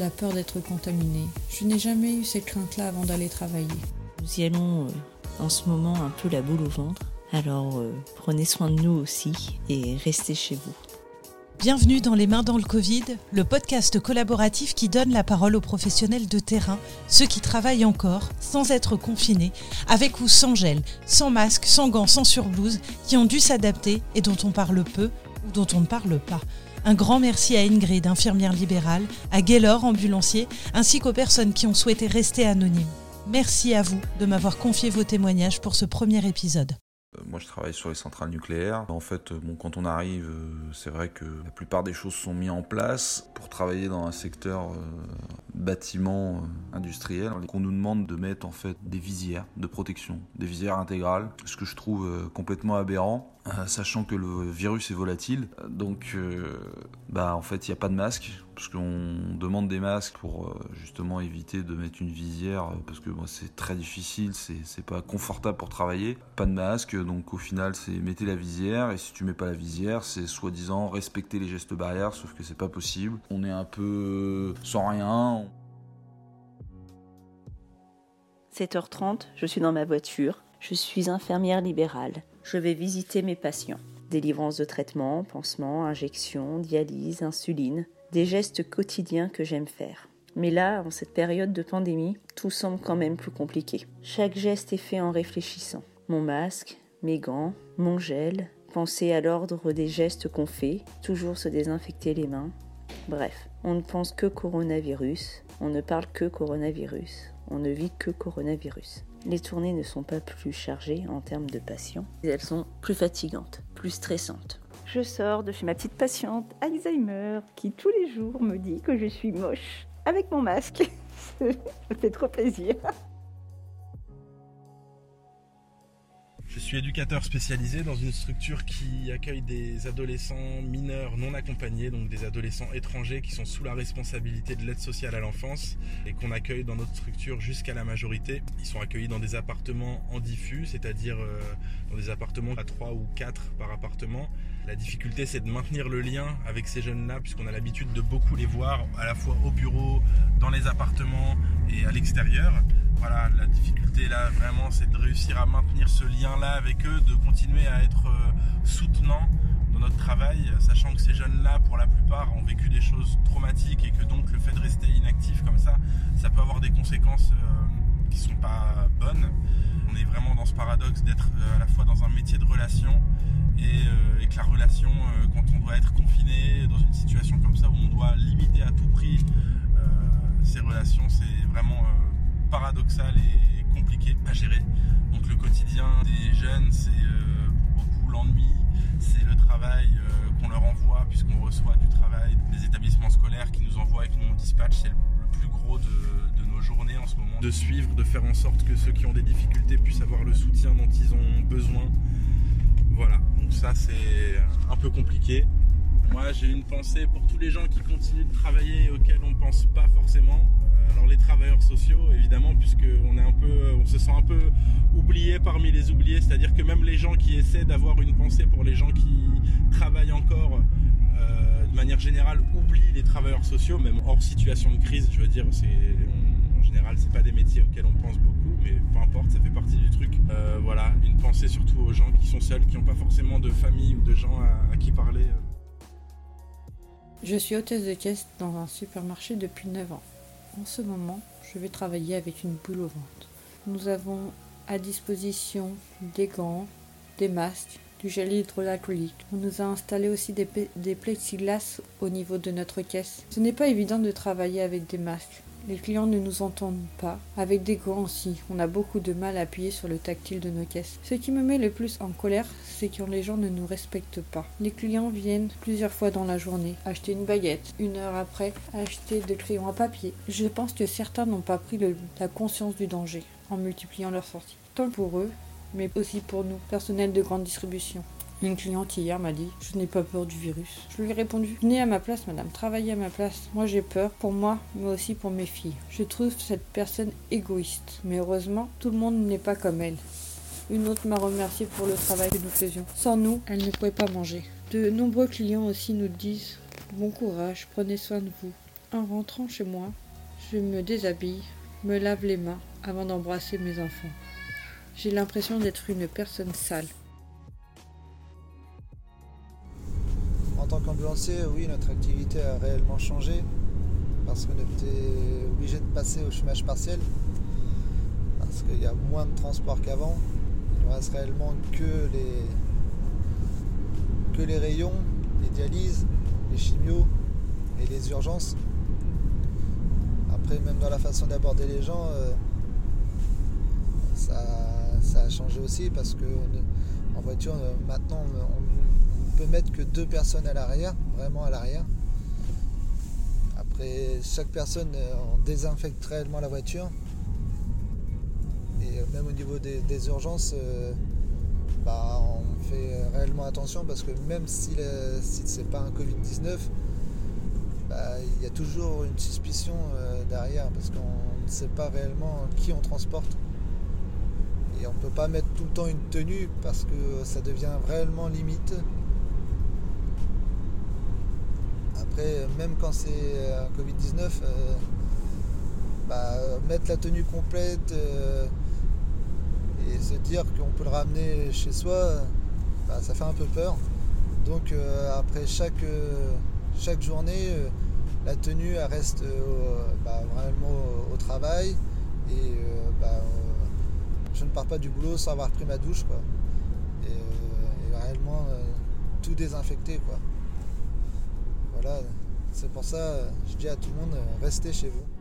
la peur d'être contaminé. Je n'ai jamais eu cette crainte-là avant d'aller travailler. Nous y allons euh, en ce moment un peu la boule au ventre. Alors euh, prenez soin de nous aussi et restez chez vous. Bienvenue dans Les Mains dans le Covid, le podcast collaboratif qui donne la parole aux professionnels de terrain, ceux qui travaillent encore, sans être confinés, avec ou sans gel, sans masque, sans gants, sans surblouse, qui ont dû s'adapter et dont on parle peu ou dont on ne parle pas. Un grand merci à Ingrid, infirmière libérale, à Gaylor, ambulancier, ainsi qu'aux personnes qui ont souhaité rester anonymes. Merci à vous de m'avoir confié vos témoignages pour ce premier épisode. Euh, moi, je travaille sur les centrales nucléaires. En fait, euh, bon, quand on arrive, euh, c'est vrai que la plupart des choses sont mises en place pour travailler dans un secteur bâtiment industriel. On nous demande de mettre en fait des visières de protection, des visières intégrales, ce que je trouve complètement aberrant. Euh, sachant que le virus est volatile. Donc, euh, bah, en fait, il n'y a pas de masque, parce qu'on demande des masques pour euh, justement éviter de mettre une visière, parce que c'est très difficile, c'est pas confortable pour travailler. Pas de masque, donc au final, c'est mettez la visière, et si tu mets pas la visière, c'est soi-disant respecter les gestes barrières, sauf que c'est pas possible. On est un peu sans rien. 7h30, je suis dans ma voiture. Je suis infirmière libérale je vais visiter mes patients. Délivrance de traitement, pansements, injections, dialyse, insuline, des gestes quotidiens que j'aime faire. Mais là, en cette période de pandémie, tout semble quand même plus compliqué. Chaque geste est fait en réfléchissant. Mon masque, mes gants, mon gel, penser à l'ordre des gestes qu'on fait, toujours se désinfecter les mains. Bref, on ne pense que coronavirus, on ne parle que coronavirus, on ne vit que coronavirus. Les tournées ne sont pas plus chargées en termes de patients, elles sont plus fatigantes, plus stressantes. Je sors de chez ma petite patiente Alzheimer qui tous les jours me dit que je suis moche avec mon masque. Ça fait trop plaisir. Je suis éducateur spécialisé dans une structure qui accueille des adolescents mineurs non accompagnés, donc des adolescents étrangers qui sont sous la responsabilité de l'aide sociale à l'enfance et qu'on accueille dans notre structure jusqu'à la majorité. Ils sont accueillis dans des appartements en diffus, c'est-à-dire euh, dans des appartements à 3 ou 4 par appartement. La difficulté, c'est de maintenir le lien avec ces jeunes-là, puisqu'on a l'habitude de beaucoup les voir, à la fois au bureau, dans les appartements et à l'extérieur. Voilà, la difficulté là, vraiment, c'est de réussir à maintenir ce lien-là avec eux, de continuer à être euh, soutenant dans notre travail, sachant que ces jeunes-là, pour la plupart, ont vécu des choses traumatiques et que donc le fait de rester inactif comme ça, ça peut avoir des conséquences euh, qui sont pas bonnes. On est vraiment dans ce paradoxe d'être euh, à la fois dans un métier de relation et, la relation, quand on doit être confiné dans une situation comme ça où on doit limiter à tout prix ces relations, c'est vraiment paradoxal et compliqué à gérer. Donc le quotidien des jeunes, c'est euh, pour beaucoup l'ennui, c'est le travail euh, qu'on leur envoie puisqu'on reçoit du travail des établissements scolaires qui nous envoient et qui nous dispatchent. C'est le, plus gros de, nos journées en ce moment. De suivre, de faire en sorte que ceux qui ont des difficultés puissent avoir le soutien dont ils ont besoin. Voilà, ça c'est un peu compliqué. Moi j'ai une pensée pour tous les gens qui continuent de travailler et auxquels on ne pense pas forcément alors les travailleurs sociaux, évidemment, puisqu'on est un peu, on se sent un peu oublié parmi les oubliés, c'est-à-dire que même les gens qui essaient d'avoir une pensée pour les gens qui travaillent encore euh, de manière générale oublient les travailleurs sociaux, même hors situation de crise. Je veux dire, c'est général, c'est pas des métiers auxquels on pense beaucoup, mais peu importe, ça fait partie du truc. Euh, voilà, une pensée surtout aux gens qui sont seuls, qui n'ont pas forcément de famille ou de gens à, qui parler. Je suis hôtesse de caisse dans un supermarché depuis 9 ans. En ce moment, je vais travailler avec une boule au ventre. Nous avons à disposition des gants, des masques, du gel hydroalcoolique. On nous a installé aussi des, des plexiglas au niveau de notre caisse. Ce n'est pas évident de travailler avec des masques. Les clients ne nous entendent pas. Avec des gants aussi, on a beaucoup de mal à appuyer sur le tactile de nos caisses. Ce qui me met le plus en colère, c'est quand les gens ne nous respectent pas. Les clients viennent plusieurs fois dans la journée acheter une baguette, une heure après acheter des crayons à papier. Je pense que certains n'ont pas pris la conscience du danger en multipliant leurs sorties. Tant pour eux, mais aussi pour nous, personnel de grande distribution. Une cliente hier m'a dit Je n'ai pas peur du virus. Je lui ai répondu Venez à ma place, madame, travaillez à ma place. Moi j'ai peur pour moi, mais aussi pour mes filles. Je trouve cette personne égoïste. Mais heureusement, tout le monde n'est pas comme elle. Une autre m'a remercié pour le travail que nous faisions. Sans nous, elle ne pouvait pas manger. De nombreux clients aussi nous disent Bon courage, prenez soin de vous. En rentrant chez moi, je me déshabille, me lave les mains avant d'embrasser mes enfants. J'ai l'impression d'être une personne sale. Tant qu'ambulancier, oui, notre activité a réellement changé parce qu'on était obligé de passer au chômage partiel parce qu'il y a moins de transport qu'avant. Il ne reste réellement que les, que les rayons, les dialyses, les chimios et les urgences. Après, même dans la façon d'aborder les gens, euh, ça, a changé aussi parce que en voiture, euh, maintenant, on, mettre que deux personnes à l'arrière, vraiment à l'arrière. Après, chaque personne, euh, on désinfecte réellement la voiture. Et même au niveau des, urgences, bah, on fait réellement attention parce que même si, si ce n'est pas un Covid-19, bah, il y a toujours une suspicion euh, derrière parce qu'on ne sait pas réellement qui on transporte. Et on ne peut pas mettre tout le temps une tenue parce que ça devient réellement limite. Après, même quand c'est un Covid-19, euh, bah, mettre la tenue complète euh, et se dire qu'on peut le ramener chez soi, bah, ça fait un peu peur. Donc après chaque chaque journée, euh, la tenue reste euh, bah, vraiment au, travail et euh, je ne pars pas du boulot sans avoir pris ma douche quoi. Et, réellement tout désinfecté quoi. Voilà, c'est pour ça je dis à tout le monde restez chez vous.